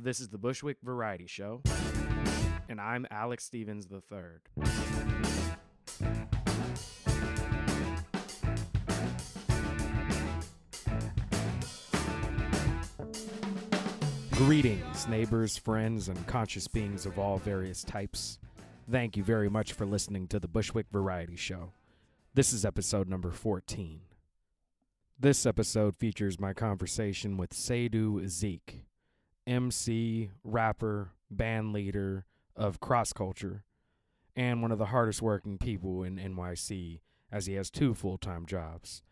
This is the Bushwick Variety Show, and I'm Alex Stevens III. Greetings, neighbors, friends, and conscious beings of all various types. Thank you very much for listening to the Bushwick Variety Show. This is episode number 14. This episode features my conversation with Sadhu Zeke, MC, rapper, band leader of Cross Culture, and one of the hardest working people in NYC as he has two full time jobs.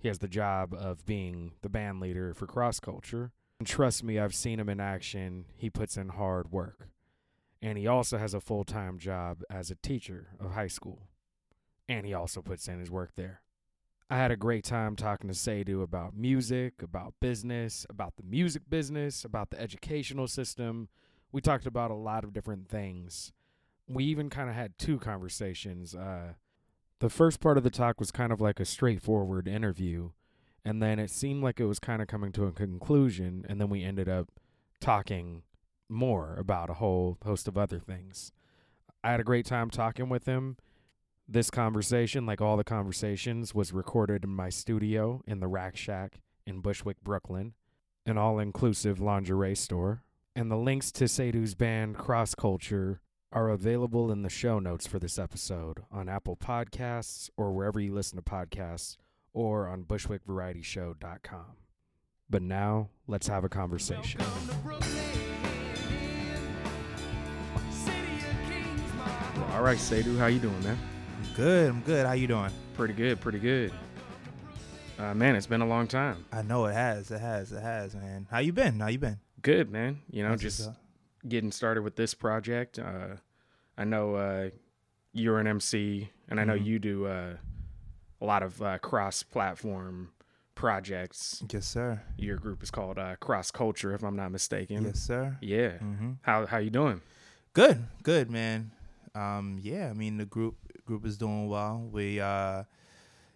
He has the job of being the band leader for Cross Culture. And trust me, I've seen him in action. He puts in hard work. And he also has a full time job as a teacher of high school. And he also puts in his work there. I had a great time talking to Sadhu about music, about business, about the music business, about the educational system. We talked about a lot of different things. We even kind of had two conversations. Uh, the first part of the talk was kind of like a straightforward interview, and then it seemed like it was kind of coming to a conclusion, and then we ended up talking more about a whole host of other things. I had a great time talking with him. This conversation, like all the conversations, was recorded in my studio in the Rack Shack in Bushwick, Brooklyn, an all inclusive lingerie store. And the links to Sadhu's band Cross Culture are available in the show notes for this episode on Apple Podcasts or wherever you listen to podcasts or on bushwickvarietyshow.com. But now, let's have a conversation. All right, Sadhu, how you doing, man? I'm good. I'm good. How you doing? Pretty good, pretty good. Uh, man, it's been a long time. I know it has. It has. It has, man. How you been? How you been? Good, man. You know, How's just getting started with this project. Uh, I know uh, you're an MC, and I know Mhm. you do uh, a lot of uh, cross-platform projects. Yes, sir. Your group is called uh, Cross Culture, if I'm not mistaken. Yes, sir. Yeah. Mm-hmm. How how you doing? Good. Good, man. Um, yeah. I mean, the group group is doing well. We uh,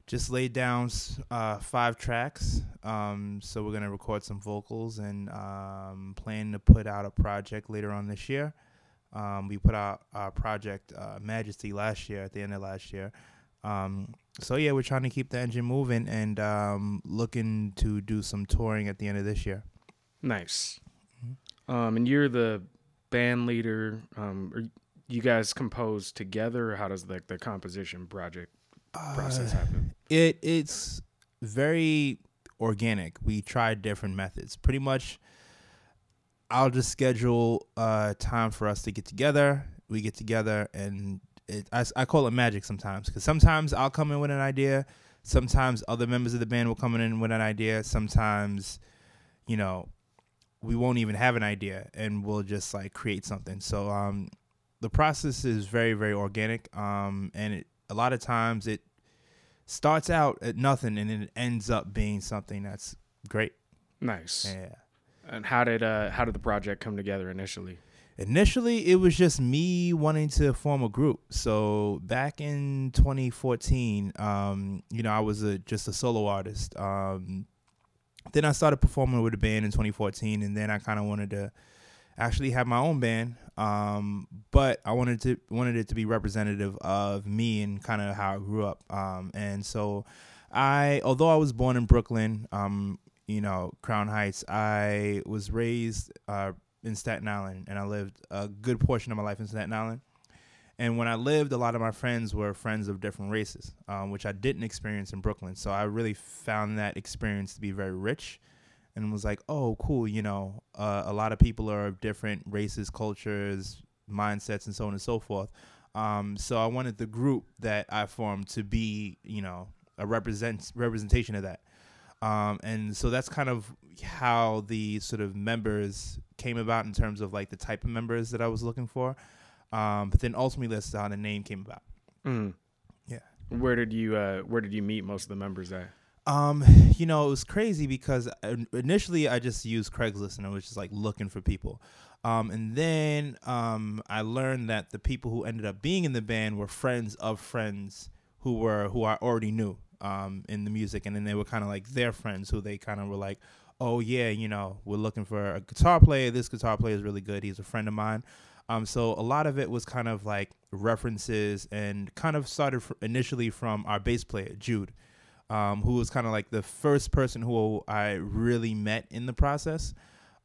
just laid down uh, five tracks. Um, so we're gonna record some vocals and um, plan to put out a project later on this year. Um, we put out our project uh, Majesty last year at the end of last year. Um, so yeah, we're trying to keep the engine moving and um, looking to do some touring at the end of this year. Nice. Mhm. Um, and you're the band leader. Um, are you guys compose together, how does the the composition project process Uh, happen? It it's very organic. We tried different methods. Pretty much, I'll just schedule uh, time for us to get together. We get together, and it, I call it magic sometimes because sometimes I'll come in with an idea. Sometimes other members of the band will come in with an idea. Sometimes, you know, we won't even have an idea, and we'll just like create something. So um, the process is very very organic. Um, and it, a lot of times it starts out at nothing and then it ends up being something that's great. Nice. Yeah. And how did uh how did the project come together initially? Initially, it was just me wanting to form a group. So back in 2014, um, you know, I was a, just a solo artist. Um, then I started performing with a band in 2014, and then I kind of wanted to actually have my own band. Um, but I wanted to wanted it to be representative of me and kind of how I grew up. Um, and so I, although I was born in Brooklyn, um, you know, Crown Heights, I was raised uh, in Staten Island, and I lived a good portion of my life in Staten Island. And when I lived, a lot of my friends were friends of different races, um, which I didn't experience in Brooklyn. So I really found that experience to be very rich, and was like, oh, cool. You know, uh, a lot of people are of different races, cultures, mindsets, and so on and so forth. Um, so I wanted the group that I formed to be, you know, a represent representation of that. Um, and so that's kind of how the sort of members came about in terms of like the type of members that I was looking for. Um, but then ultimately, that's how the name came about. Mm. Yeah. Where did you uh where did you meet most of the members at? Um, you know, it was crazy because uh, initially I just used Craigslist and I was just like looking for people. Um, and then um, I learned that the people who ended up being in the band were friends of friends who were who I already knew um, in the music, and then they were kind of like their friends who they kind of were like, oh yeah, you know, we're looking for a guitar player. This guitar player is really good. He's a friend of mine. Um, so a lot of it was kind of like references and kind of started initially from our bass player Jude, um, who was kind of like the first person who I really met in the process.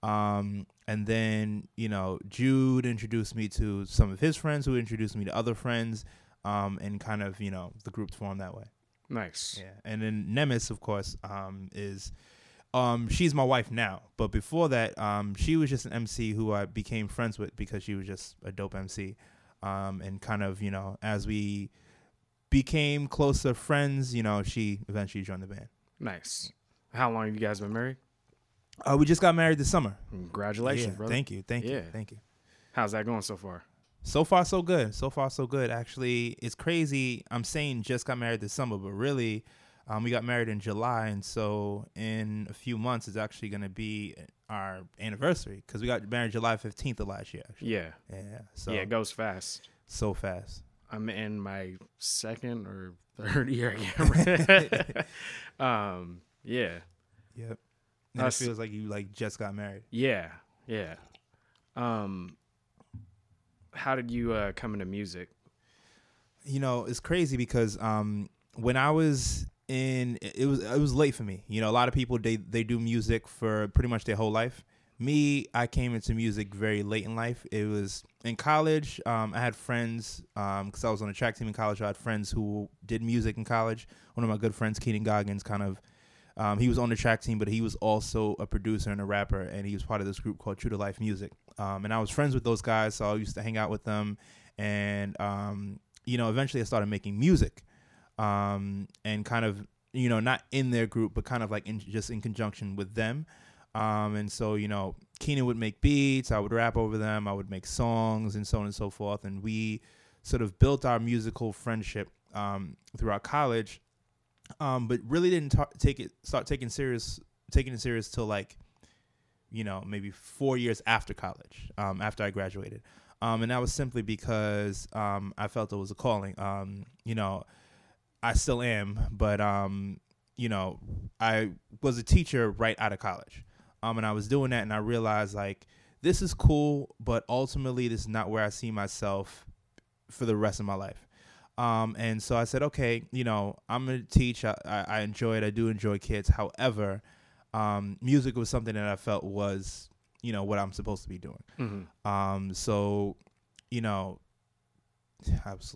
Um, and then you know Jude introduced me to some of his friends, who introduced me to other friends, um, and kind of you know the group formed that way. Nice. Yeah, and then Nemes, of course, um, is um, she's my wife now, but before that, um, she was just an MC who I became friends with because she was just a dope MC, um, and kind of you know as we became closer friends, you know, she eventually joined the band. Nice. How long have you guys been married? Uh, we just got married this summer. Congratulations, Yeah, brother. Thank you, thank you, thank you. How's that going so far? So far, so good. So far, so good. Actually, it's crazy. I'm saying just got married this summer, but really, um, we got married in July, and so in a few months, it's actually going to be our anniversary because we got married July 15th of last year. Actually. Yeah. Yeah. So yeah, it goes fast. so fast. I'm in my second or third year. Um, yeah. Yep. Us- it feels like you like just got married. Yeah. Yeah. Um, how did you uh, come into music? you know it's crazy because um when i was in it was it was late for me you know a lot of people they they do music for pretty much their whole life me i came into music very late in life it was in college um i had friends um because i was on a track team in college i had friends who did music in college one of my good friends keenan goggins kind of um, he was on the track team, but he was also a producer and a rapper, and he was part of this group called True to Life Music. Um, and I was friends with those guys, so I used to hang out with them. And um, you know, eventually I started making music, um, and kind of, you know, not in their group, but kind of like in, just in conjunction with them. Um, and so, you know, Keenan would make beats, I would rap over them, I would make songs, and so on and so forth. And we sort of built our musical friendship um, throughout college, um, but really didn't ta- take it, start taking serious, taking it serious till like, you know, maybe four years after college, um, after I graduated. Um, and that was simply because um, I felt it was a calling. You know, I still am, but you know, I was a teacher right out of college, um, and I was doing that, and I realized like this is cool, but ultimately this is not where I see myself for the rest of my life. Um, and so I said, okay, you know, I'm gonna teach. I, I, I enjoy it. I do enjoy kids. However, um, music was something that I felt was, you know, what I'm supposed to be doing. Mm-hmm. Um, so, you know, I was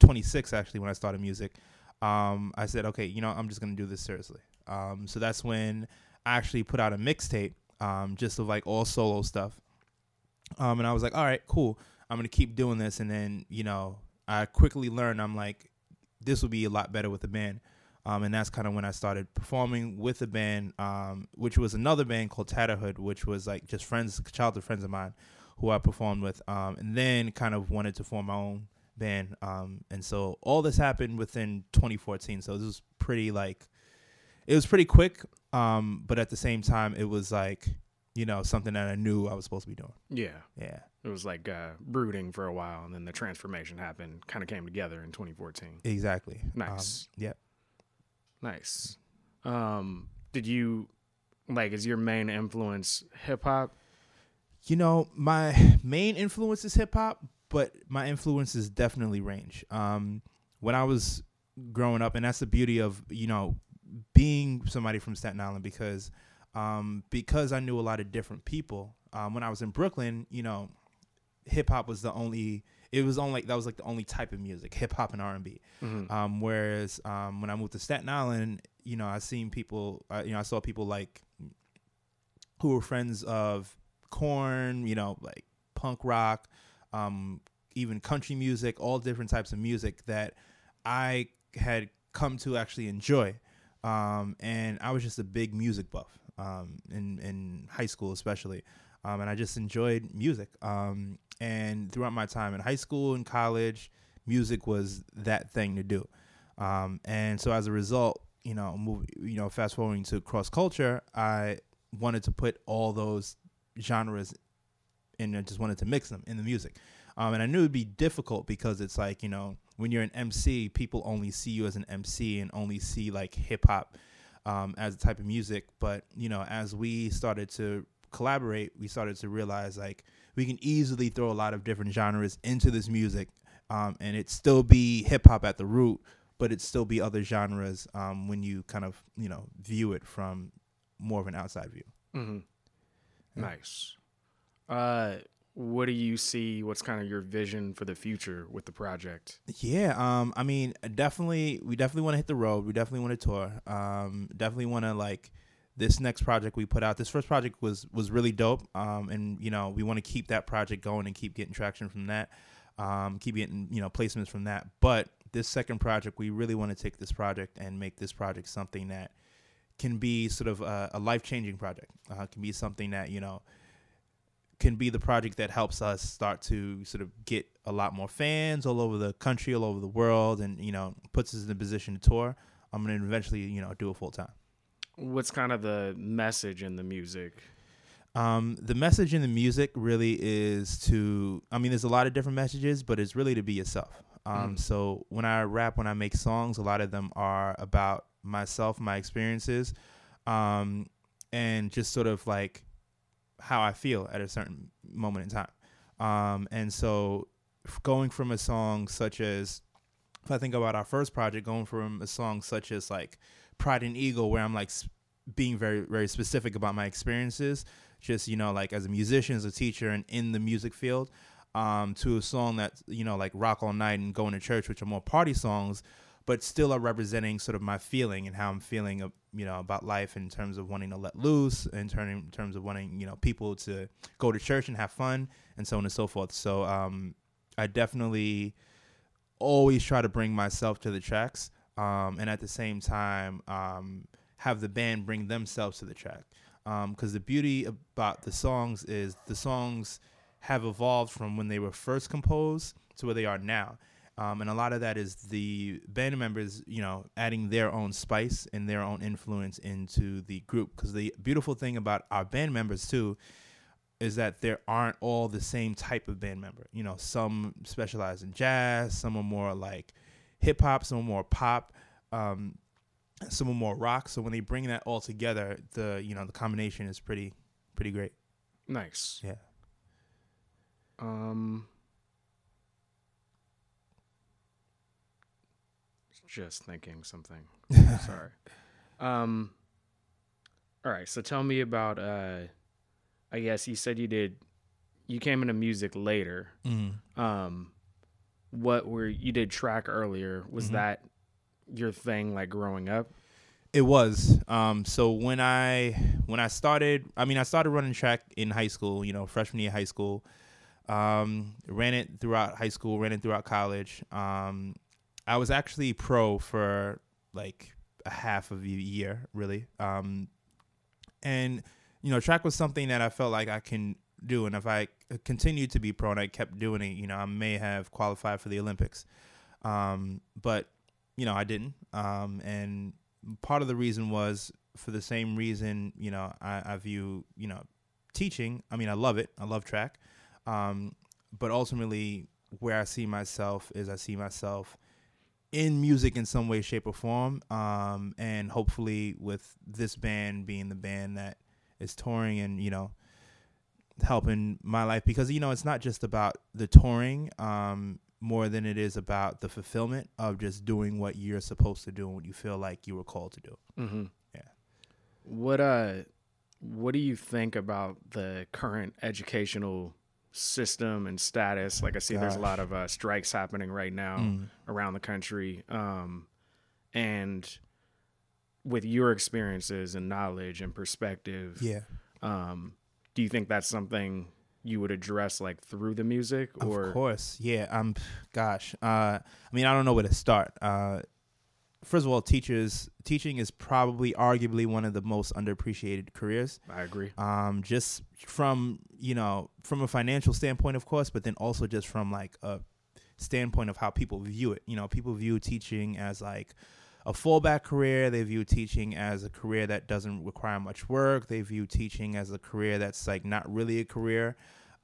26 actually when I started music. Um, I said, okay, you know, I'm just gonna do this seriously. Um, so that's when actually put out a mixtape, um, just of like all solo stuff. Um, and I was like, all right, cool. I'm gonna keep doing this, and then you know, I quickly learned I'm like, this will be a lot better with a band. Um, and that's kind of when I started performing with a band, um, which was another band called Tatterhood, which was like just friends, childhood friends of mine, who I performed with. Um, and then kind of wanted to form my own band. Um, and so all this happened within 2014. So this was pretty like, it was pretty quick. Um, but at the same time, it was like, you know, something that I knew I was supposed to be doing. Yeah. Yeah. It was like uh, brooding for a while, and then the transformation happened, kind of came together in 2014. Exactly. Nice. Um, yeah. Nice. Um, did you like? Is your main influence hip hop? You know, my main influence is hip hop, but my influences definitely range. Um, when I was growing up, and that's the beauty of you know being somebody from Staten Island because um, because I knew a lot of different people. Um, when I was in Brooklyn, you know, hip hop was the only. It was only that was like the only type of music, hip hop and R and B. Mm-hmm. Um, whereas um, when I moved to Staten Island, you know, I seen people, uh, you know, I saw people like who were friends of Korn, you know, like punk rock, um, even country music, all different types of music that I had come to actually enjoy. Um, and I was just a big music buff um, in in high school, especially, um, and I just enjoyed music. Um, and throughout my time in high school and college, music was that thing to do. Um, and so as a result, you know, move, you know, fast forwarding to cross culture, I wanted to put all those genres and I just wanted to mix them in the music. Um, and I knew it'd be difficult because it's like, you know, when you're an MC, people only see you as an MC and only see like hip hop um, as a type of music. But you know, as we started to collaborate, we started to realize like we can easily throw a lot of different genres into this music, um, and it still be hip hop at the root, but it still be other genres um, when you kind of you know view it from more of an outside view. Mm-hmm. Nice. Uh, what do you see? What's kind of your vision for the future with the project? Yeah, um, I mean, definitely, we definitely want to hit the road. We definitely want to tour. Um, definitely want to like this next project we put out. This first project was was really dope. Um, and you know, we want to keep that project going and keep getting traction from that. Um, keep getting you know placements from that. But this second project, we really want to take this project and make this project something that can be sort of a, a life changing project. Uh, can be something that you know can be the project that helps us start to sort of get a lot more fans all over the country, all over the world, and you know puts us in a position to tour. I'm gonna eventually you know do it full time. What's kind of the message in the music? Um, the message in the music really is to. I mean, there's a lot of different messages, but it's really to be yourself. Um, mm. So when I rap, when I make songs, a lot of them are about myself, my experiences, um, and just sort of like how I feel at a certain moment in time. Um, and so going from a song such as if I think about our first project, going from a song such as like Pride and Ego, where I'm like being very, very specific about my experiences, just, you know, like as a musician, as a teacher, and in the music field, um, to a song that, you know, like Rock All Night and Going to Church, which are more party songs, but still are representing sort of my feeling and how I'm feeling, uh, you know, about life in terms of wanting to let loose, in, turn, in terms of wanting, you know, people to go to church and have fun, and so on and so forth. So um, I definitely always try to bring myself to the tracks, um, and at the same time um, have the band bring themselves to the track. Because um, the beauty about the songs is the songs have evolved from when they were first composed to where they are now um, and a lot of that is the band members, you know, adding their own spice and their own influence into the group. Because the beautiful thing about our band members too is that there aren't all the same type of band member. You know, some specialize in jazz, some are more like hip hop, some are more pop, um, some are more rock. So when they bring that all together, the you know the combination is pretty pretty great. Nice. Yeah. Um. Just thinking something. Sorry. Um. All right. So tell me about. Uh, I guess you said you did. You came into music later. Mm-hmm. Um, what were you did track earlier? Was mm-hmm. that your thing like growing up? It was. Um, so when I when I started, I mean, I started running track in high school. You know, freshman year high school. Um, ran it throughout high school, ran it throughout college. Um, I was actually pro for like a half of a year, really. Um, and you know, track was something that I felt like I can do, and if I continued to be pro and I kept doing it, you know, I may have qualified for the Olympics. Um, but you know, I didn't. Um, and part of the reason was for the same reason, you know, I, I view, you know, teaching. I mean, I love it. I love track. Um, but ultimately, where I see myself is I see myself in music in some way, shape, or form. Um, and hopefully, with this band being the band that is touring and you know helping my life, because you know it's not just about the touring um, more than it is about the fulfillment of just doing what you're supposed to do and what you feel like you were called to do. Mm-hmm. Yeah. What uh, what do you think about the current educational system and status. Like I see, Gosh. there's a lot of uh, strikes happening right now mm. around the country. Um, and with your experiences and knowledge and perspective, yeah, um, do you think that's something you would address like through the music? Or of course, yeah. Um, gosh, uh, I mean, I don't know where to start. Uh, first of all, teachers teaching is probably arguably one of the most underappreciated careers. I agree. Um, just from you know from a financial standpoint, of course, but then also just from like a standpoint of how people view it. You know, people view teaching as like a fallback career. They view teaching as a career that doesn't require much work. They view teaching as a career that's like not really a career.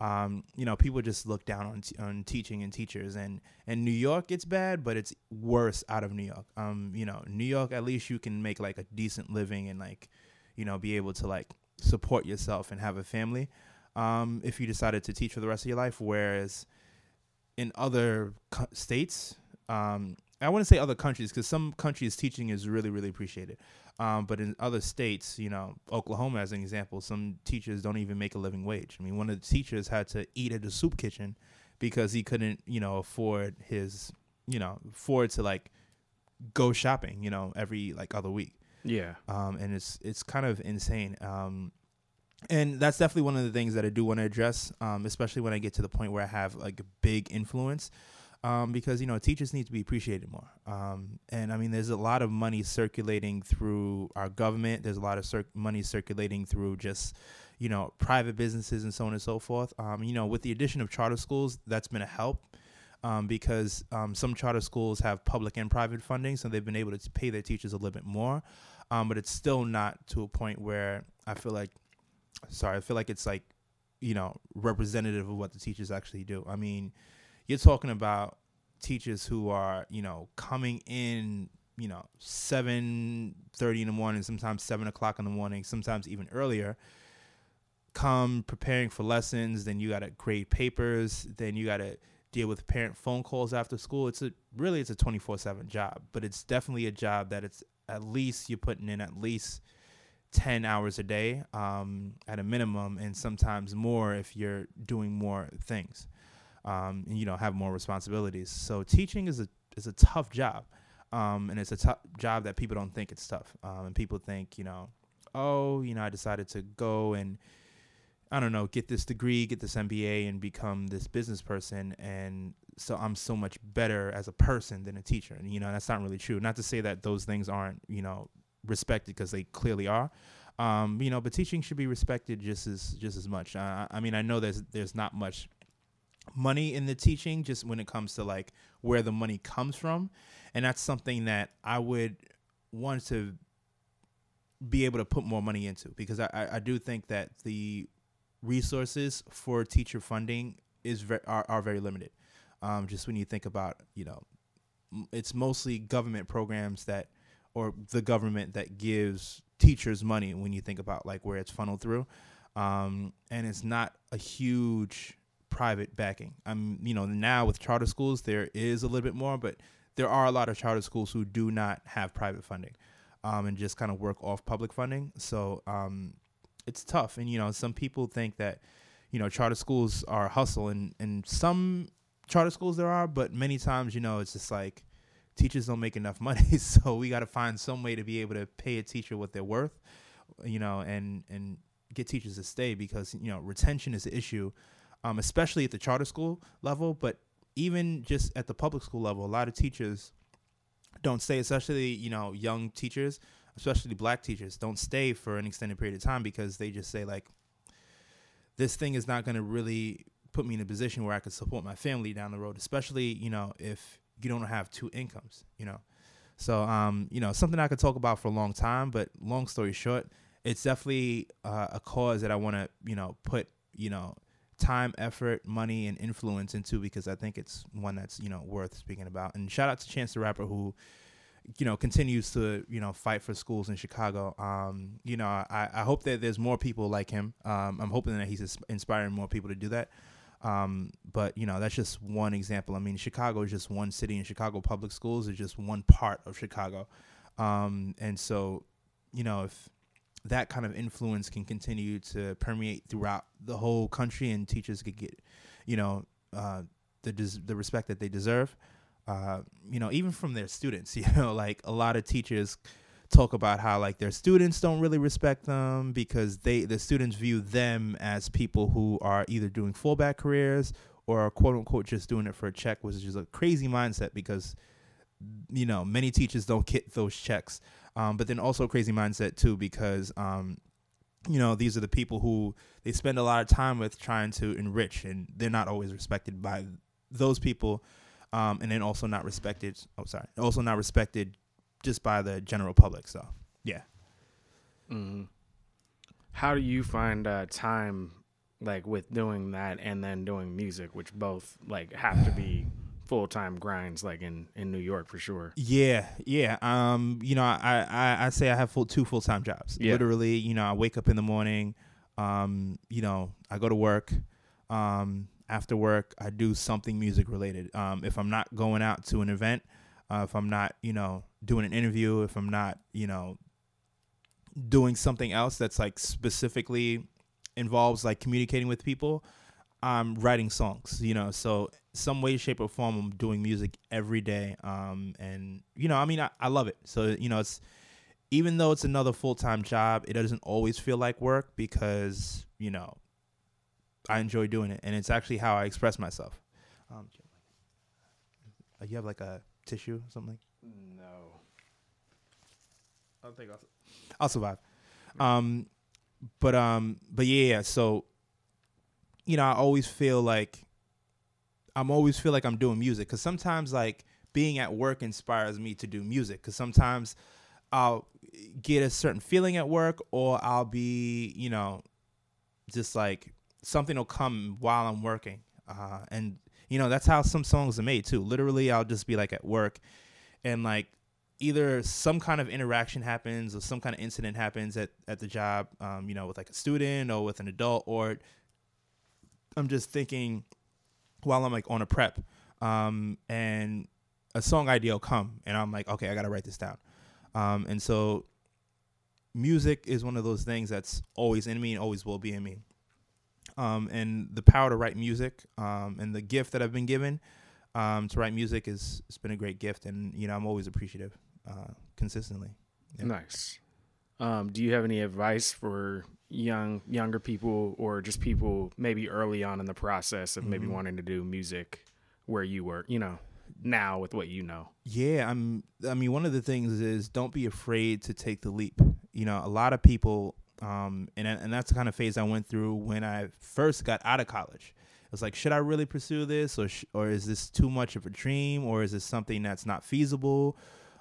Um, you know, people just look down on t- on teaching and teachers. And in New York, it's bad, but it's worse out of New York. Um, you know, New York, at least you can make like a decent living and like, you know, be able to like support yourself and have a family. Um, if you decided to teach for the rest of your life, whereas in other co- states, um, I wouldn't say other countries because some countries teaching is really really appreciated. Um, but in other states, you know, Oklahoma as an example, some teachers don't even make a living wage. I mean, one of the teachers had to eat at the soup kitchen because he couldn't, you know, afford his, you know, afford to like go shopping, you know, every like other week. Yeah. Um, and it's it's kind of insane. Um, and that's definitely one of the things that I do want to address, um, especially when I get to the point where I have like a big influence um, because you know teachers need to be appreciated more. Um, and I mean, there's a lot of money circulating through our government. There's a lot of cir- money circulating through just you know private businesses and so on and so forth. Um, you know, with the addition of charter schools, that's been a help. Um, because um, some charter schools have public and private funding, so they've been able to pay their teachers a little bit more. Um, but it's still not to a point where I feel like, sorry, I feel like it's like, you know, representative of what the teachers actually do. I mean, you're talking about teachers who are you know coming in you know 7.30 in the morning sometimes 7 o'clock in the morning sometimes even earlier come preparing for lessons then you got to grade papers then you got to deal with parent phone calls after school. It's a really it's a 24-7 job but it's definitely a job that it's at least you're putting in at least 10 hours a day um, at a minimum and sometimes more if you're doing more things um, and you know have more responsibilities. So teaching is a is a tough job, um, and it's a tough job that people don't think it's tough. Um, and people think you know, oh, you know, I decided to go and I don't know, get this degree, get this MBA, and become this business person, and so I'm so much better as a person than a teacher. And you know, that's not really true. Not to say that those things aren't you know respected because they clearly are. Um, you know, but teaching should be respected just as just as much. Uh, I mean, I know there's there's not much money in the teaching just when it comes to like where the money comes from. And that's something that i would want to be able to put more money into because i, I do think that the resources for teacher funding is very are, are very limited. Um, just when you think about you know it's mostly government programs that or the government that gives teachers money when you think about like where it's funneled through. Um, and it's not a huge private backing. I'm, you know, now with charter schools there is a little bit more, but there are a lot of charter schools who do not have private funding, um, and just kind of work off public funding. So um, it's tough, and you know, some people think that, you know, charter schools are a hustle, and and some charter schools there are, but many times, you know, it's just like teachers don't make enough money, so we got to find some way to be able to pay a teacher what they're worth, you know, and and get teachers to stay because you know retention is an issue um, especially at the charter school level, but even just at the public school level, a lot of teachers don't stay, especially, you know, young teachers, especially black teachers, don't stay for an extended period of time because they just say, like, this thing is not going to really put me in a position where I could support my family down the road, especially, you know, if you don't have two incomes, you know. So, um, you know, something I could talk about for a long time, but long story short, it's definitely uh, a cause that I want to, you know, put, you know, time, effort, money, and influence into because I think it's one that's you know worth speaking about. And shout out to Chance the Rapper who you know continues to you know fight for schools in Chicago. Um, you know, I, I hope that there's more people like him. Um, I'm hoping that he's inspiring more people to do that. Um, but you know, that's just one example. I mean, Chicago is just one city, and Chicago public schools is just one part of Chicago. Um, and so, you know, if that kind of influence can continue to permeate throughout the whole country, and teachers could get, you know, uh, the des- the respect that they deserve. Uh, you know, even from their students. You know, like a lot of teachers talk about how like their students don't really respect them because they the students view them as people who are either doing fullback careers or quote unquote just doing it for a check, which is just a crazy mindset because you know many teachers don't get those checks. Um, but then also crazy mindset too because um, you know these are the people who they spend a lot of time with trying to enrich and they're not always respected by those people um, and then also not respected oh sorry also not respected just by the general public. So yeah. Mm-hmm. how do you find uh, time like with doing that and then doing music, which both like have to be full time grinds, like in in New York for sure. Yeah, yeah. Um, you know, I I, I say I have full two full time jobs. Yeah. Literally, you know, I wake up in the morning. Um, you know, I go to work. Um, after work, I do something music related. Um, if I'm not going out to an event, uh, if I'm not, you know, doing an interview, if I'm not, you know, doing something else that's like specifically involves like communicating with people, I'm writing songs, you know. So some way, shape, or form, I'm doing music every day. Um, and you know, I mean, I, I love it. So you know, it's even though it's another full time job, it doesn't always feel like work because you know, I enjoy doing it, and it's actually how I express myself. Um, you have like a tissue, or something. No. I think I'll, I'll survive. Um, but um, but yeah. So, you know, I always feel like I'm always feel like I'm doing music because sometimes like being at work inspires me to do music because sometimes I'll get a certain feeling at work or I'll be, you know, just like something will come while I'm working. Uh, and you know, that's how some songs are made too. Literally, I'll just be like at work and like either some kind of interaction happens or some kind of incident happens at, at the job, um, you know, with like a student or with an adult, or I'm just thinking while I'm like on a prep, um, and a song idea will come, and I'm like, okay, I gotta write this down. Um, and so music is one of those things that's always in me and always will be in me. Um, and the power to write music um, and the gift that I've been given um, to write music is it's been a great gift, and you know I'm always appreciative uh, consistently. Yeah. Nice. Um, do you have any advice for young younger people or just people maybe early on in the process of maybe Mhm. wanting to do music where you were, you know, now with what you know? Yeah, I'm. I mean, one of the things is don't be afraid to take the leap. You know, a lot of people, um, and and that's the kind of phase I went through when I first got out of college. It was like, should I really pursue this, or sh- or is this too much of a dream, or is this something that's not feasible,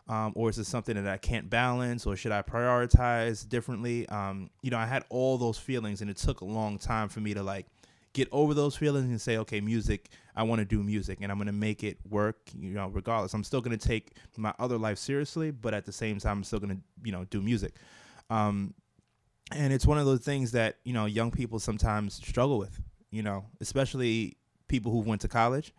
um, or is this something that I can't balance, or should I prioritize differently? Um, you know, I had all those feelings, and it took a long time for me to like get over those feelings and say, okay, music, I want to do music and I'm going to make it work, you know, regardless. I'm still going to take my other life seriously, but at the same time, I'm still going to, you know, do music. Um, and it's one of those things that, you know, young people sometimes struggle with, you know, especially people who went to college.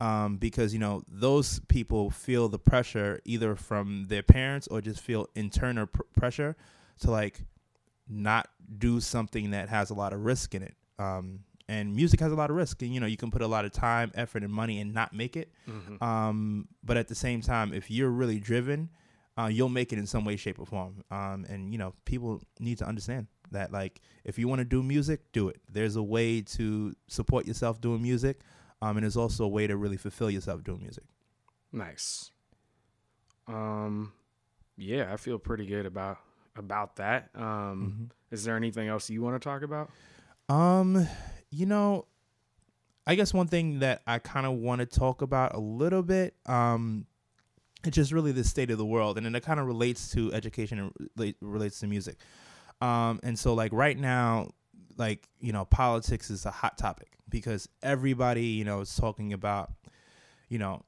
Um, because, you know, those people feel the pressure either from their parents or just feel internal pr- pressure to like not do something that has a lot of risk in it. Um, and music has a lot of risk and you know you can put a lot of time effort and money and not make it Mm-hmm. um, but at the same time if you're really driven uh, you'll make it in some way shape or form um, and you know people need to understand that like if you want to do music do it there's a way to support yourself doing music um, and it's also a way to really fulfill yourself doing music Nice. Um, yeah, I feel pretty good about about that. Um, is there anything else you want to talk about? Um, you know, I guess one thing that I kind of want to talk about a little bit, um, it's just really the state of the world, and then it kind of relates to education and relate, relates to music. Um, and so like right now, like you know, politics is a hot topic because everybody you know is talking about, you know,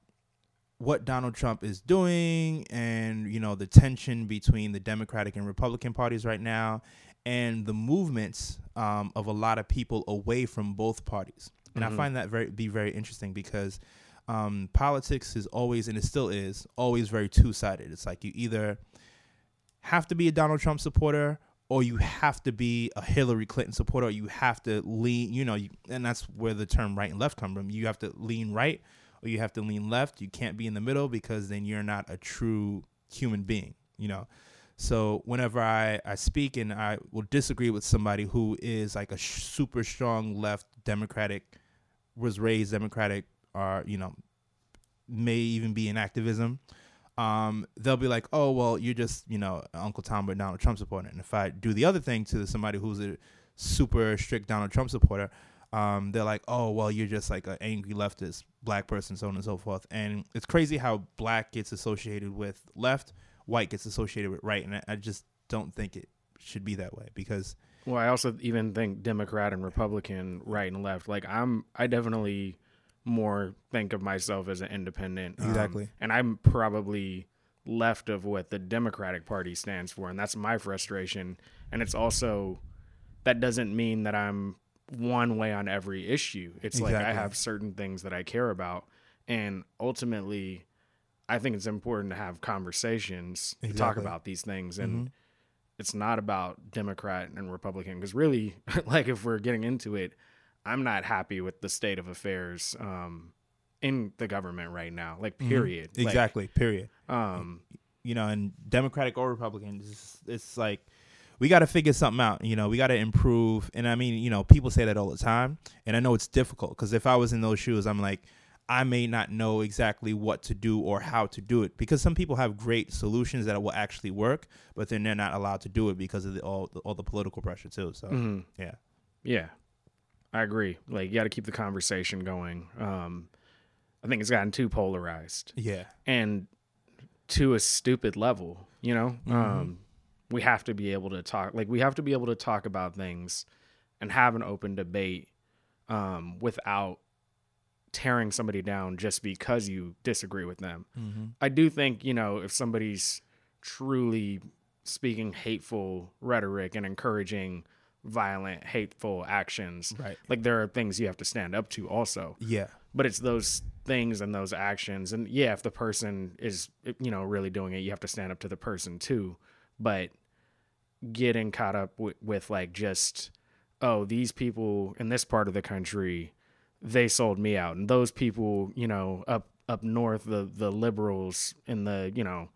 what Donald Trump is doing, and you know the tension between the Democratic and Republican parties right now, and the movements um, of a lot of people away from both parties. And Mhm. I find that very be very interesting because um, politics is always and it still is always very two sided. It's like you either have to be a Donald Trump supporter or you have to be a Hillary Clinton supporter or you have to lean, you know, you, and that's where the term right and left come from. You have to lean right or you have to lean left. You can't be in the middle because then you're not a true human being, you know. So whenever I, I speak and I will disagree with somebody who is like a sh- super strong left Democratic, was raised Democratic, or you know, may even be in activism, um, they'll be like, oh well, you're just you know Uncle Tom or Donald Trump supporter. And if I do the other thing to somebody who's a super strict Donald Trump supporter, um, they're like, oh well, you're just like an angry leftist black person, so on and so forth. And it's crazy how black gets associated with left white gets associated with right, and I, I just don't think it should be that way because Well, I also even think Democrat and Republican, right and left. Like I'm, I definitely more think of myself as an independent. um, Exactly. and I'm probably left of what the Democratic Party stands for, and that's my frustration. And it's also that doesn't mean that I'm one way on every issue. It's like I have certain things that I care about, and ultimately, I think it's important to have conversations to talk about these things and Mhm. it's not about Democrat and Republican because really, like if we're getting into it, I'm not happy with the state of affairs um, in the government right now. Like, Mhm. period. Like, Exactly. period. um, you know, and Democratic or Republican, it's, it's like we got to figure something out. You know, we got to improve. And I mean, you know, people say that all the time, and I know it's difficult because if I was in those shoes, I'm like, I may not know exactly what to do or how to do it because some people have great solutions that will actually work, but then they're not allowed to do it because of the, all all the political pressure too. So mhm. yeah, yeah, I agree. Like, you got to keep the conversation going. Um, I think it's gotten too polarized. yeah, and to a stupid level you know Mhm. um we have to be able to talk like we have to be able to talk about things and have an open debate um without tearing somebody down just because you disagree with them mm-hmm. i do think you know if somebody's truly speaking hateful rhetoric and encouraging violent hateful actions. Right, like there are things you have to stand up to also. Yeah, but it's those things and those actions. And yeah if the person is you know really doing it you have to stand up to the person too. But getting caught up with, with like just oh these people in this part of the country they sold me out. And those people you know up up north the the liberals in the you know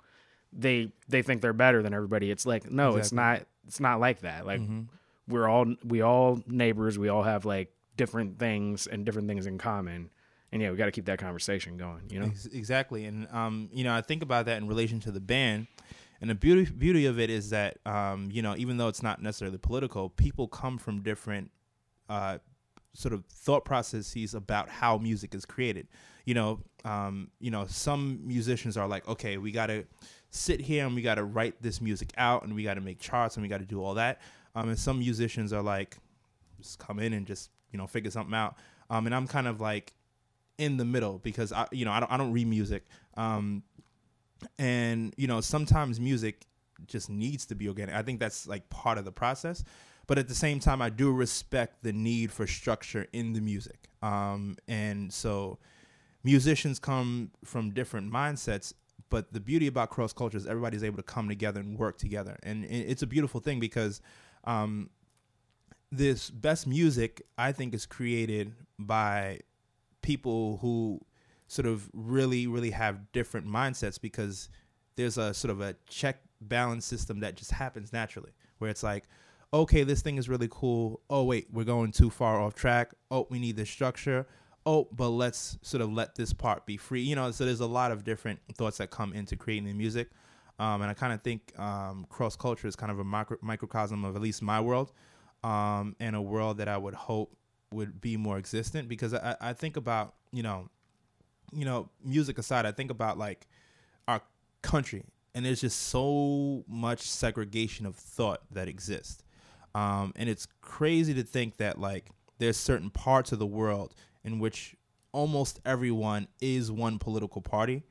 they they think they're better than everybody. It's like no it's not it's not like that. Like Mhm. We're all we all neighbors we all have like different things and different things in common. And yeah we got to keep that conversation going you know? Exactly. And um you know i think about that in relation to the band. And the beauty beauty of it is that um you know even though it's not necessarily political people come from different uh sort of thought processes about how music is created. You know um you know some musicians are like okay we got to sit here and we got to write this music out and we got to make charts and we got to do all that um and some musicians are like just come in and just you know figure something out um and i'm kind of like in the middle because I you know I don't I don't read music um and you know sometimes music just needs to be organic. I think that's like part of the process. But at the same time I do respect the need for structure in the music. Um and so musicians come from different mindsets but the beauty about cross culture is everybody's able to come together and work together and it's a beautiful thing because um this best music I think is created by people who sort of really really have different mindsets because there's a sort of a check balance system that just happens naturally where it's like okay this thing is really cool. Oh wait we're going too far off track. Oh we need this structure. Oh but let's sort of let this part be free. You know so there's a lot of different thoughts that come into creating the music um, and i kind of think um, cross culture is kind of a micro- microcosm of at least my world um, and a world that i would hope would be more existent because I, I think about you know you know music aside i think about like our country and there's just so much segregation of thought that exists. Um, and it's crazy to think that like there's certain parts of the world in which almost everyone is one political party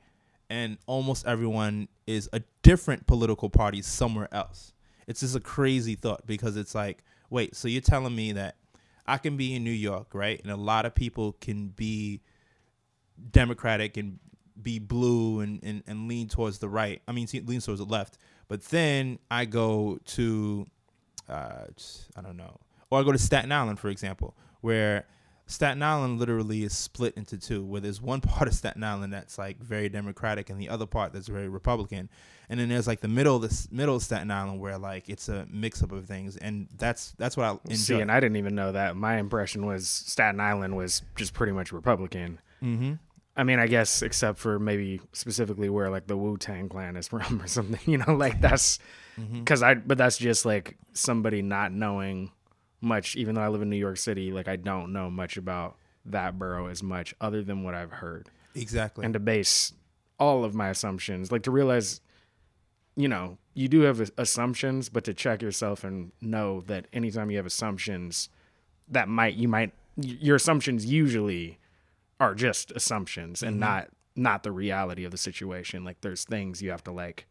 and almost everyone is a different political party somewhere else it's just a crazy thought because it's like wait so you're telling me that I can be in New York, right? And a lot of people can be Democratic and be blue and, and, and lean towards the right. I mean, lean towards the left. But then I go to, uh, I don't know, or I go to Staten Island, for example, where Staten Island literally is split into two, where there's one part of Staten Island that's like very Democratic and the other part that's very Republican. And then there's like the middle of the middle of Staten Island where like it's a mix up of things. And that's that's what I enjoy. see and i didn't even know that my impression was staten island was just pretty much republican mm-hmm. i mean i guess except for maybe specifically where like the wu-tang clan is from or something you know like that's Mm-hmm. because i but that's just like somebody not knowing much even though i live in new york city like i don't know much about that borough as much other than what i've heard Exactly. and to base all of my assumptions like to realize you know, you do have assumptions, but to check yourself and know that anytime you have assumptions, that might you might your assumptions usually are just assumptions and mm-hmm. not not the reality of the situation. Like there's things you have to like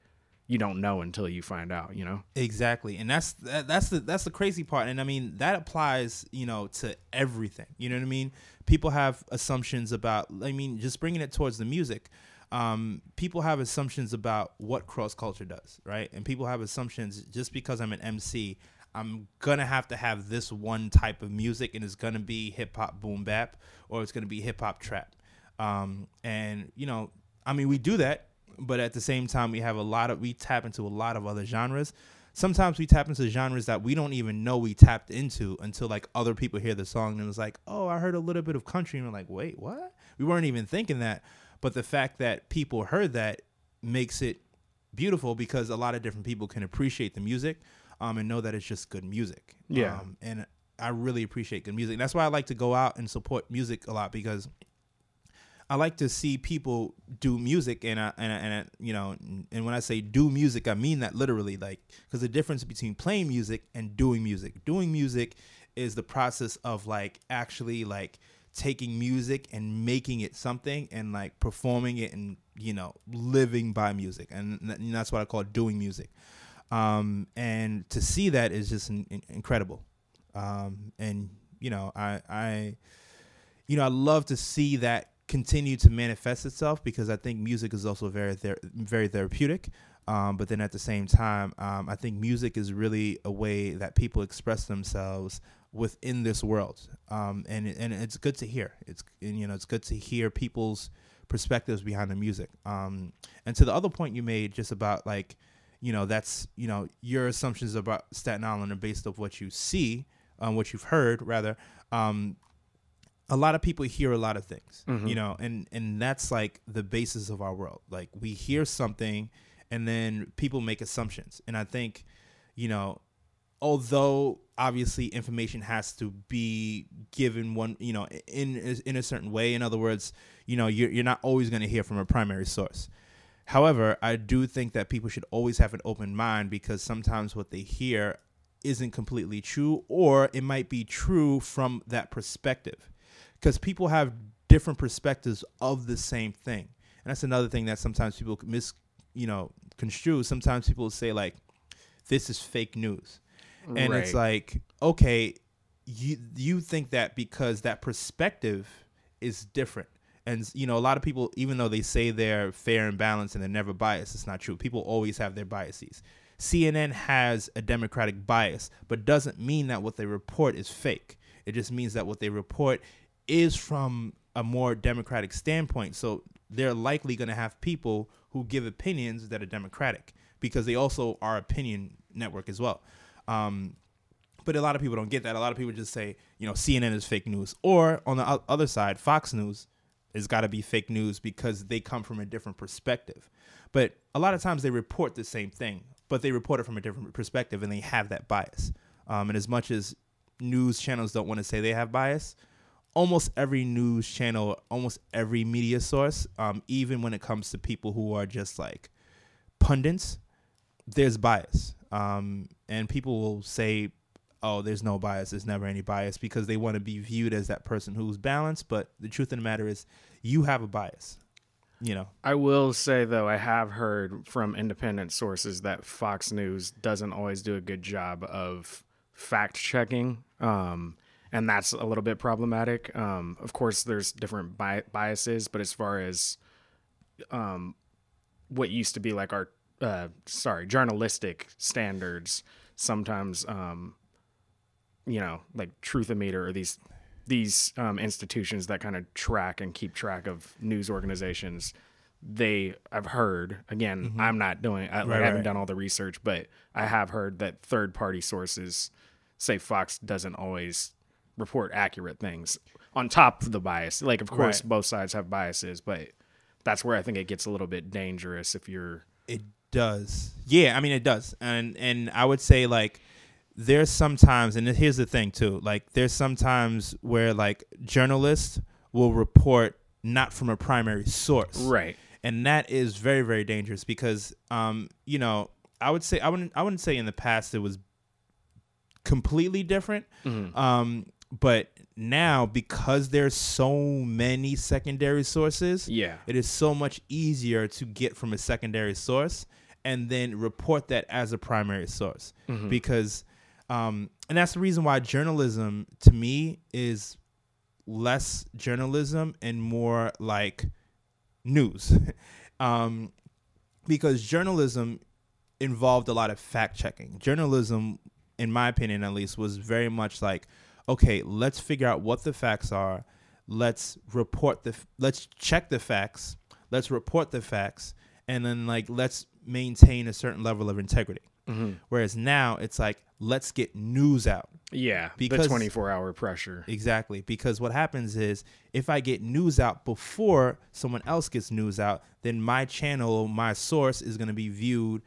you don't know until you find out, you know? Exactly. And that's that, that's the that's the crazy part. And I mean, that applies, you know, to everything. You know what I mean? People have assumptions about I mean, just bringing it towards the music. Um, people have assumptions about what cross culture does, right? And people have assumptions just because I'm an MC, I'm gonna have to have this one type of music, and it's gonna be hip hop boom bap, or it's gonna be hip hop trap. Um, and you know, I mean, we do that but at the same time we have a lot of we tap into a lot of other genres. Sometimes we tap into genres that we don't even know we tapped into until like other people hear the song and it was like oh i heard a little bit of country. And we're like wait what? We weren't even thinking that but the fact that people heard that makes it beautiful because a lot of different people can appreciate the music um, and know that it's just good music. Yeah. Um, and i really appreciate good music. And that's why i like to go out and support music a lot because I like to see people do music, and I, and I, and I, you know, and when I say do music, I mean that literally, like, because the difference between playing music and doing music. Doing music is the process of like actually like taking music and making it something and like performing it and you know living by music, and, that's what I call doing music. Um, and to see that is just in, in, incredible. Um, and you know, I, I, you know, I love to see that continue to manifest itself because I think music is also very ther- very therapeutic. Um, but then at the same time, um, I think music is really a way that people express themselves within this world, um, and and it's good to hear. It's and, you know it's good to hear people's perspectives behind the music. Um, and to the other point you made, just about like, you know, that's you know your assumptions about Staten Island are based off what you see, um, what you've heard rather. Um, a lot of people hear a lot of things, mm-hmm. you know, and and that's like the basis of our world. Like we hear something, and then people make assumptions, and I think, you know, although obviously information has to be given one, you know, in in a certain way. In other words, you know, you're you're not always going to hear from a primary source. However, I do think that people should always have an open mind because sometimes what they hear isn't completely true, or it might be true from that perspective because people have different perspectives of the same thing. And that's another thing that sometimes people miss, you know, construe. Sometimes people say like, "This is fake news," and right. it's like, okay, you you think that because that perspective is different. And you know, a lot of people, even though they say they're fair and balanced and they're never biased, it's not true. People always have their biases. CNN has a democratic bias, but doesn't mean that what they report is fake. It just means that what they report is from a more democratic standpoint. So they're likely going to have people who give opinions that are democratic because they also are opinion network as well. Um, but a lot of people don't get that. A lot of people just say, you know, CNN is fake news, or on the other side, Fox News has got to be fake news because they come from a different perspective. But a lot of times they report the same thing, but they report it from a different perspective, and they have that bias. Um, and as much as news channels don't want to say they have bias, almost every news channel, almost every media source, um, even when it comes to people who are just like pundits, there's bias. Um, and people will say, oh, there's no bias, there's never any bias because they want to be viewed as that person who's balanced. But the truth of the matter is, you have a bias. You know, I will say though, I have heard from independent sources that Fox News doesn't always do a good job of fact checking. Um, and that's a little bit problematic. Um, of course, there's different bi- biases, but as far as um, what used to be like our uh, sorry journalistic standards, sometimes um, you know like Truthometer or these these um, institutions that kind of track and keep track of news organizations they I've heard again mm-hmm. I'm not doing I, right, I haven't right. done all the research but I have heard that third party sources say Fox doesn't always report accurate things on top of the bias. Like, of course, right. both sides have biases, but that's where I think it gets a little bit dangerous if you're. It does. Yeah, I mean, it does. And, and I would say, like, there's sometimes, and here's the thing, too, like, there's sometimes where, like, journalists will report not from a primary source. Right. And that is very, very dangerous because, um, you know, I would say I wouldn't I wouldn't say in the past it was completely different. Mhm. Um, but now because there's so many secondary sources, yeah. it is so much easier to get from a secondary source and then report that as a primary source Mhm. because um, and that's the reason why journalism to me is less journalism and more like news um, because journalism involved a lot of fact checking journalism in my opinion at least was very much like okay let's figure out what the facts are let's report the let's check the facts let's report the facts and then like let's maintain a certain level of integrity Mhm. Whereas now it's like, let's get news out. Yeah. Because- the 24 hour pressure. Exactly. Because what happens is if I get news out before someone else gets news out, then my channel, my source is going to be viewed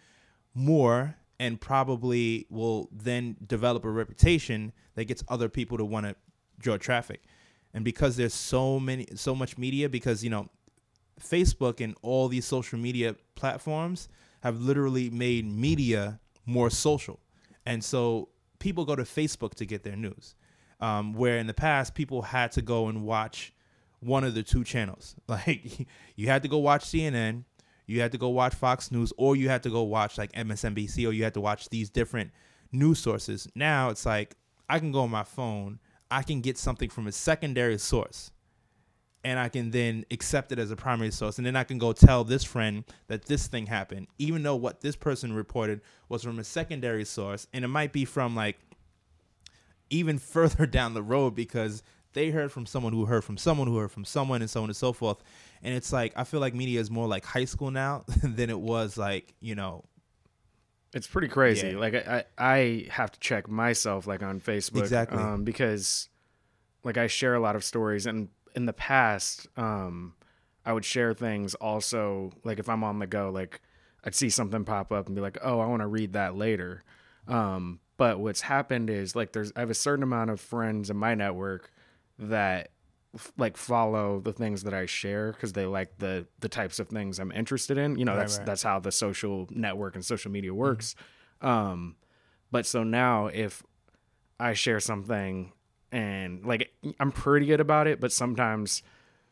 more and probably will then develop a reputation that gets other people to want to draw traffic. And because there's so many so much media because you know Facebook and all these social media platforms have literally made media more social. And so people go to Facebook to get their news. Um, where in the past people had to go and watch one of the two channels. Like you had to go watch CNN, you had to go watch Fox News, or you had to go watch like MSNBC, or you had to watch these different news sources. Now it's like I can go on my phone, I can get something from a secondary source, and I can then accept it as a primary source, and then I can go tell this friend that this thing happened, even though what this person reported was from a secondary source, and it might be from like even further down the road because they heard from someone who heard from someone who heard from someone and so on and so forth. And it's like I feel like media is more like high school now than it was like, you know, It's pretty crazy. Yeah. Like I, I, I have to check myself like on Facebook Exactly. um, because like I share a lot of stories and in the past um, I would share things also like if I'm on the go like I'd see something pop up and be like oh I want to read that later. Um, but what's happened is like there's I have a certain amount of friends in my network that f- like follow the things that I share because they like the the types of things I'm interested in. You know, Right, that's right. that's how the social network and social media works. Um, but so now if I share something and like I'm pretty good about it, but sometimes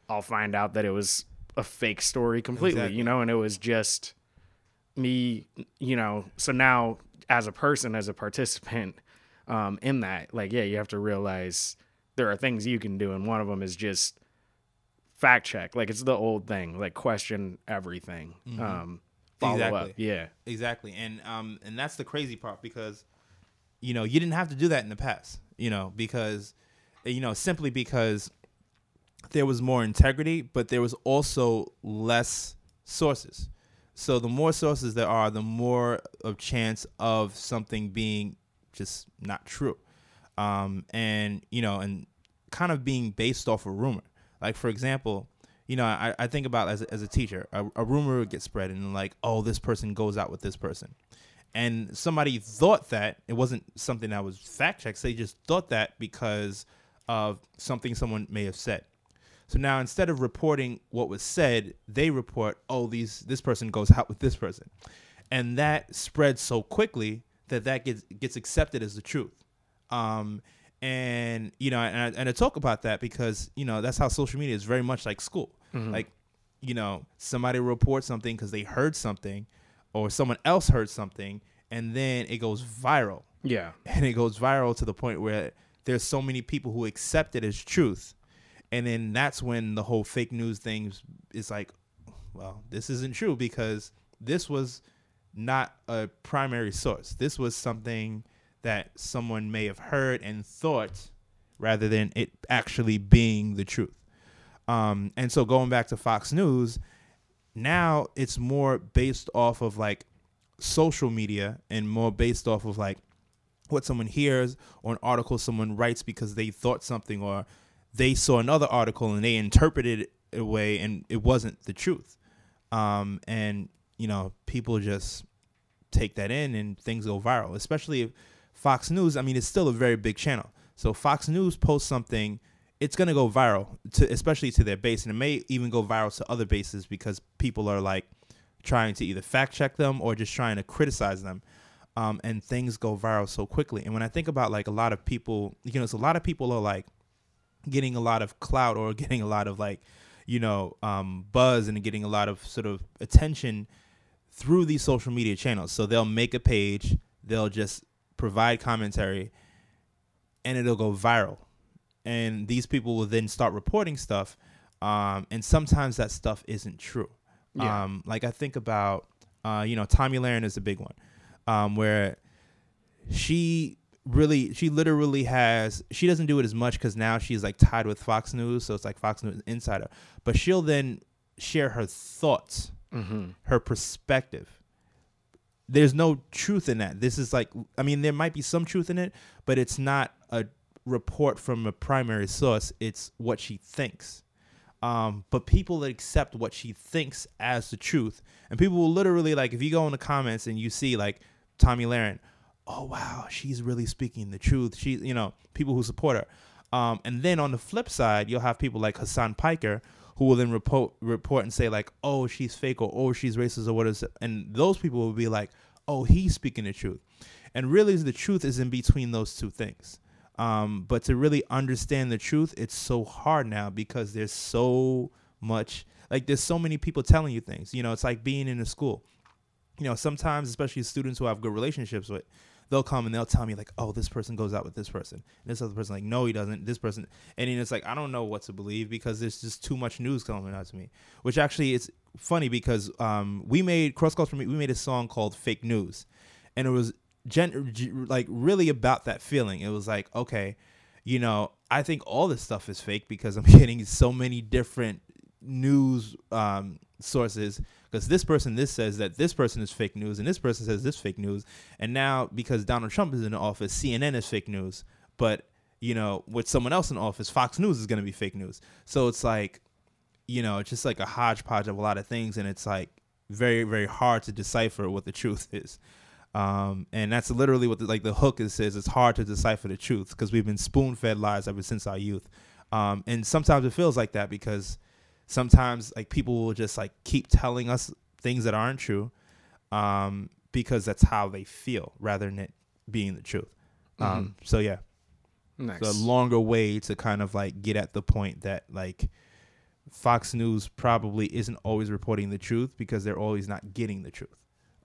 I'll find out that it was a fake story completely, Exactly. you know, and it was just me, you know. So now as a person, as a participant um, in that, like, yeah, you have to realize there are things you can do, and one of them is just fact check. Like it's the old thing, like question everything. Um, follow up. Yeah. Exactly. And um and that's the crazy part because you know, you didn't have to do that in the past, you know, because you know, simply because there was more integrity, but there was also less sources. So the more sources there are, the more of chance of something being just not true. Um and you know, and kind of being based off a rumor. Like for example, you know, I, I think about as a, as a teacher, a, a rumor would get spread and like, oh, this person goes out with this person, and somebody thought that it wasn't something that was fact checked. They just thought that because of something someone may have said. So now instead of reporting what was said, they report, oh, these this person goes out with this person, and that spreads so quickly that that gets gets accepted as the truth. Um, and you know, and I, and I talk about that because you know that's how social media is very much like school. Like, you know, somebody reports something because they heard something, or someone else heard something, and then it goes viral Yeah. and it goes viral to the point where there's so many people who accept it as truth and then that's when the whole fake news thing is like well this isn't true because this was not a primary source this was something that someone may have heard and thought rather than it actually being the truth um, and so going back to fox news now it's more based off of like social media and more based off of like what someone hears or an article someone writes because they thought something or they saw another article and they interpreted it a way and it wasn't the truth. Um, and you know, people just take that in and things go viral. Especially if Fox News, I mean, it's still a very big channel. So Fox News posts something, it's gonna go viral to especially to their base, and it may even go viral to other bases because people are like, trying to either fact check them or just trying to criticize them. Um, and things go viral so quickly. And when I think about like a lot of people, you know, it's a lot of people are like getting a lot of clout or getting a lot of like, you know, um, buzz and getting a lot of sort of attention through these social media channels. So they'll make a page, they'll just provide commentary, and it'll go viral. And these people will then start reporting stuff. Um, and sometimes that stuff isn't true. Yeah. Um, like I think about, uh, you know, Tomi Lahren is a big one, um, where she really, she literally has, she doesn't do it as much because now she's like tied with Fox News, so it's like Fox News Insider. But she'll then share her thoughts, Mm-hmm. her perspective. There's no truth in that. This is like, I mean, there might be some truth in it, but it's not a report from a primary source. It's what she thinks. Um, but people accept what she thinks as the truth, and people will literally like if you go in the comments and you see like Tomi Lahren, oh wow, she's really speaking the truth. She, you know, people who support her. Um, and then on the flip side, you'll have people like Hassan Piker who will then report report and say like, oh, she's fake or oh, she's racist or what is it? And those people will be like, oh, he's speaking the truth. And really, the truth is in between those two things. Um, but to really understand the truth, it's so hard now because there's so much, like, there's so many people telling you things. You know, it's like being in a school. You know, sometimes, especially students who have good relationships with, they'll come and they'll tell me like, "Oh, this person goes out with this person." And this other person like, "No, he doesn't." This person, and then it's like I don't know what to believe because there's just too much news coming out to me. Which actually it's funny because um, we made cross culture. We made a song called "Fake News," and it was gen- like really about that feeling. It was like, okay, you know, I think all this stuff is fake because I'm getting so many different news um, sources because this person this says that this person is fake news and this person says this fake news and now because Donald Trump is in the office CNN is fake news. But you know with someone else in office Fox News is going to be fake news. So it's like you know it's just like a hodgepodge of a lot of things and it's like very very hard to decipher what the truth is. Um, and that's literally what the, like the hook is says it's hard to decipher the truth because we've been spoon fed lies ever since our youth. Um, and sometimes it feels like that because sometimes like people will just like keep telling us things that aren't true um, because that's how they feel rather than it being the truth um, so yeah Nice. a longer way to kind of like get at the point that like Fox News probably isn't always reporting the truth because they're always not getting the truth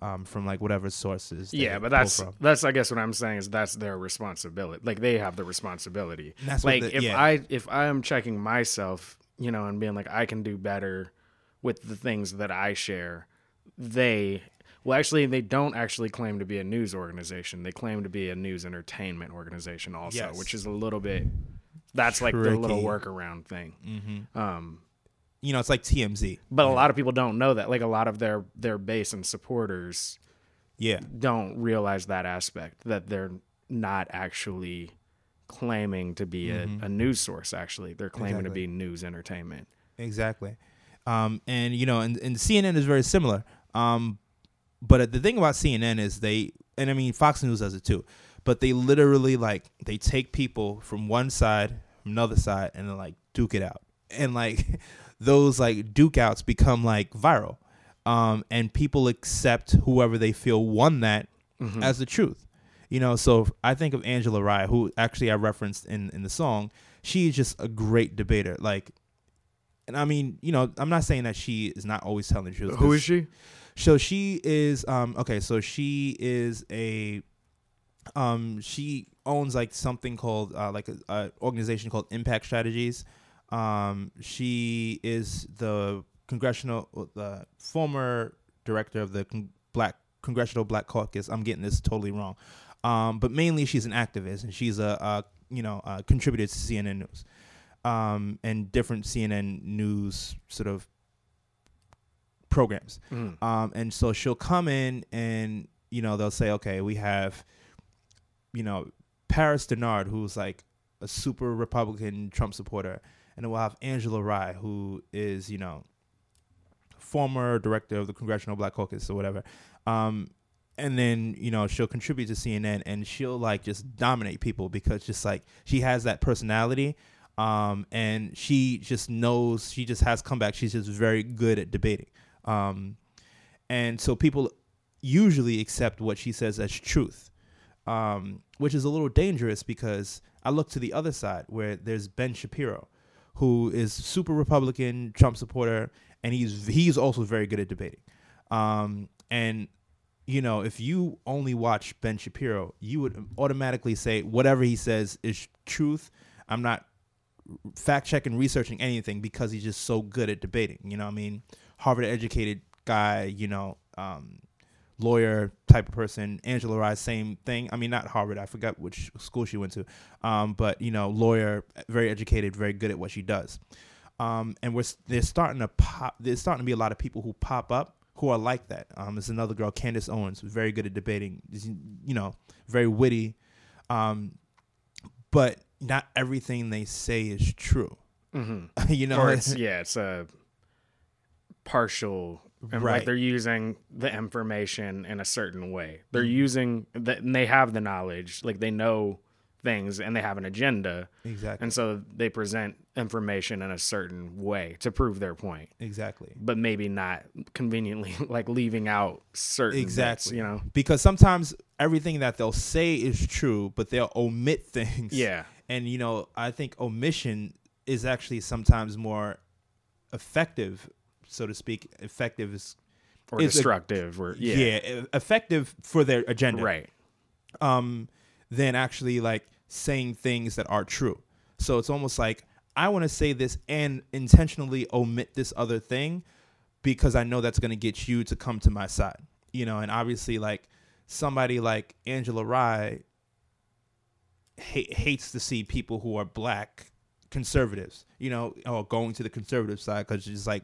um, from like whatever sources. yeah, but that's from. that's I guess what I'm saying is that's their responsibility. Like they have the responsibility. That's like the- if yeah. I if I am checking myself, you know, and being like I can do better with the things that I share, they well actually they don't actually claim to be a news organization. They claim to be a news entertainment organization also, Yes. which is a little bit that's like the little workaround thing. Mm-hmm. Um you know, it's like TMZ. but a lot of people don't know that. Like a lot of their their base and supporters Yeah, don't realize that aspect that they're not actually claiming to be a, a news source actually. They're claiming to be news entertainment. Exactly. Um, and you know, and, and CNN is very similar. Um, but the thing about CNN is they, and I mean Fox News does it too, but they literally like they take people from one side, from another side, and then like duke it out, and like those like duke outs become like viral, um, and people accept whoever they feel won that as the truth. You know, so I think of Angela Rye, who actually I referenced in in the song. She's just a great debater. Like, and I mean, you know, I'm not saying that she is not always telling the truth. Who is she so she is um okay, so she is a um she owns like something called uh like a, a organization called Impact Strategies. Um she is the congressional the former director of the con- Black Congressional Black Caucus. I'm getting this totally wrong. Um but mainly she's an activist and she's a, a you know, a contributor to CNN News. Um and different CNN news sort of programs. Mhm. Um, and so she'll come in and, you know, they'll say, okay, we have, you know, Paris Dennard, who's like a super Republican Trump supporter. And then we'll have Angela Rye, who is, you know, former director of the Congressional Black Caucus or whatever. Um, and then, you know, she'll contribute to CNN and she'll like just dominate people because just like she has that personality. Um, and she just knows, she just has comeback. She's just very good at debating. Um, and so people usually accept what she says as truth, um, which is a little dangerous because I look to the other side where there's Ben Shapiro, who is super Republican, Trump supporter, and he's he's also very good at debating. Um, and you know, if you only watch Ben Shapiro, you would automatically say whatever he says is truth. I'm not fact checking, researching anything because he's just so good at debating. You know, I mean, Harvard educated guy, you know, um, lawyer type of person. Angela Rye, same thing. I mean, not Harvard. I forgot which school she went to, um, but you know, lawyer, very educated, very good at what she does. Um, and we're there's starting to pop. There's starting to be a lot of people who pop up who are like that. Um, there's another girl, Candace Owens, who's very good at debating. You know, very witty. Um, but not everything they say is true. Mm-hmm. you know, it's, yeah, it's a partial. Right. Like they're using the information in a certain way. They're Mm-hmm. using that, and they have the knowledge, like they know things, and they have an agenda, exactly, and so they present information in a certain way to prove their point. exactly. but maybe not conveniently like leaving out certain bits, Exactly. you know because sometimes everything that they'll say is true, but they'll omit things. yeah And you know, I think omission is actually sometimes more effective, so to speak. Effective is or It's a- destructive or yeah, yeah, effective for their agenda. right Um than actually like saying things that are true. So it's almost like I want to say this and intentionally omit this other thing because I know that's going to get you to come to my side. You know, and obviously like somebody like Angela Rye ha- hates to see people who are black conservatives, you know, or going to the conservative side cuz she's like,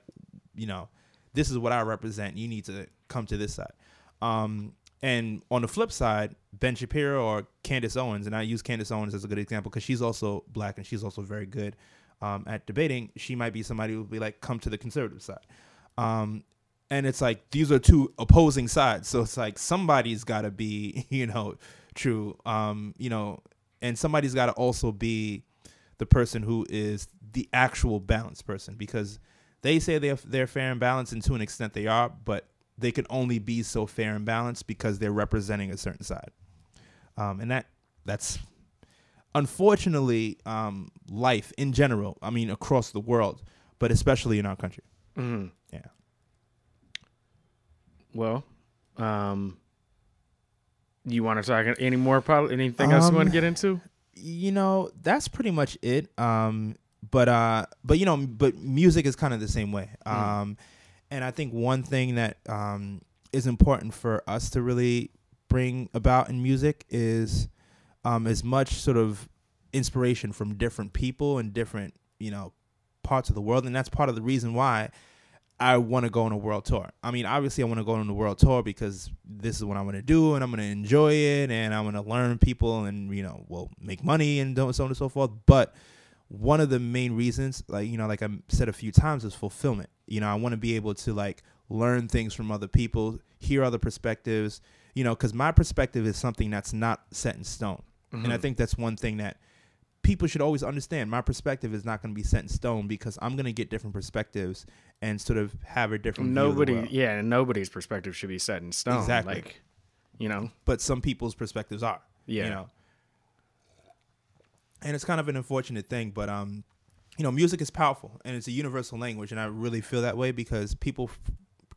you know, this is what I represent. You need to come to this side. Um and on the flip side, Ben Shapiro or Candace Owens, and I use Candace Owens as a good example because she's also black and she's also very good um, at debating. She might be somebody who would be like, come to the conservative side. Um, and it's like these are two opposing sides, so it's like somebody's got to be, you know, true, um, you know, and somebody's got to also be the person who is the actual balanced person because they say they're they're fair and balanced, and to an extent they are, but they can only be so fair and balanced because they're representing a certain side, um, and that that's unfortunately um, life in general. I mean, across the world, but especially in our country. hmm Yeah. well um you want to talk any more probably anything else you want to Um, get into you know that's pretty much it um but uh but you know but music is kind of the same way Mm. And i think one thing that um is important for us to really bring about in music is um as much sort of inspiration from different people and different you know parts of the world and that's part of the reason why I want to go on a world tour. I mean, obviously, I want to go on a world tour because this is what I'm going to do, and I'm going to enjoy it, and I'm going to learn people, and you know, well, make money, and so on and so forth. But one of the main reasons, like you know, like I said a few times, is fulfillment. You know, I want to be able to like learn things from other people, hear other perspectives. You know, because my perspective is something that's not set in stone, and I Mhm. think that's one thing that people should always understand. My perspective is not going to be set in stone because I'm going to get different perspectives and sort of have a different view of the nobody yeah and nobody's perspective should be set in stone Exactly. like you know But some people's perspectives are. yeah You know. And it's kind of an unfortunate thing, but um, you know, music is powerful and it's a universal language, and I really feel that way because people f-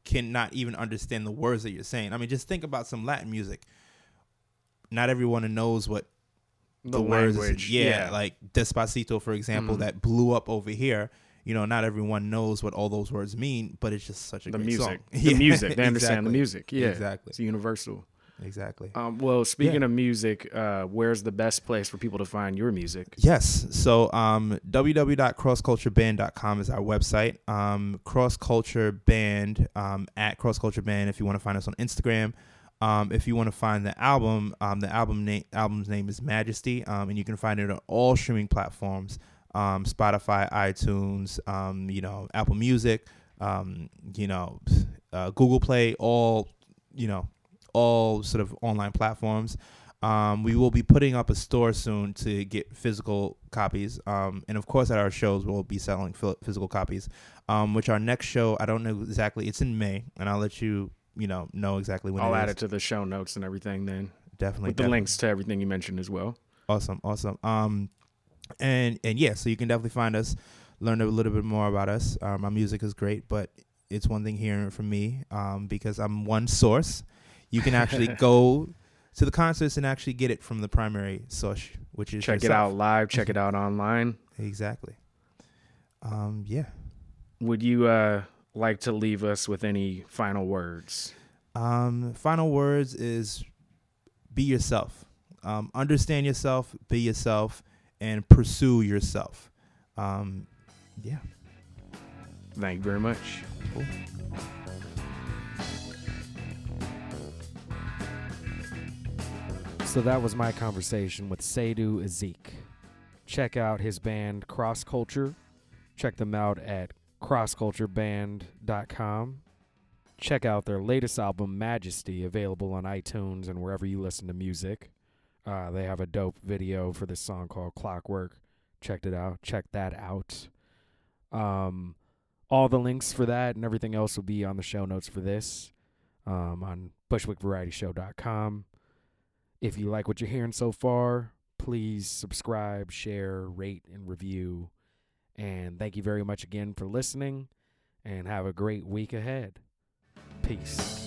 cannot even understand the words that you're saying. I mean, just think about some Latin music. Not everyone knows what the, words language yeah, like despacito for example Mhm. that blew up over here. You know not everyone knows what all those words mean but it's just such a the great music. Song. the Yeah, music. They understand the music. Yeah. Exactly. It's universal exactly. Um well speaking of music uh where's the best place for people to find your music? Yes. So um www.crosscultureband.com is our website. Um cross culture band um at cross culture band if you want to find us on instagram. Um, if you want to find the album, um, the album name album's name is Majesty, um, and you can find it on all streaming platforms, um, Spotify, iTunes, um, you know, Apple Music, um, you know, uh, Google Play, all you know, all sort of online platforms. Um, we will be putting up a store soon to get physical copies, um, and of course, at our shows we'll be selling physical copies. Um, which our next show, I don't know exactly. It's in May, and I'll let you you know know exactly when I'll it add is. it to the show notes and everything then definitely with the links to everything you mentioned as well. Awesome, awesome. Um, and and yeah, so you can definitely find us, learn a little bit more about us. Um, our music is great, but it's one thing hearing from me, um, because I'm one source. You can actually go to the concerts and actually get it from the primary source, which is Check it out live, check it out online. Exactly. Um, yeah. Would you uh like to leave us with any final words? Um, final words is be yourself. Um, understand yourself, be yourself, and pursue yourself. Um, yeah. Thank you very much. Cool. So that was my conversation with Sadhu Ezeek. Check out his band Cross Culture. Check them out at crosscultureband.com. Check out their latest album, Majesty, available on iTunes and wherever you listen to music. Uh, they have a dope video for this song called Clockwork. Checked it out. Check that out. Um, all the links for that and everything else will be on the show notes for this um, on bushwickvarietyshow.com. If you like what you're hearing so far, please subscribe, share, rate, and review. And thank you very much again for listening, and have a great week ahead. Peace.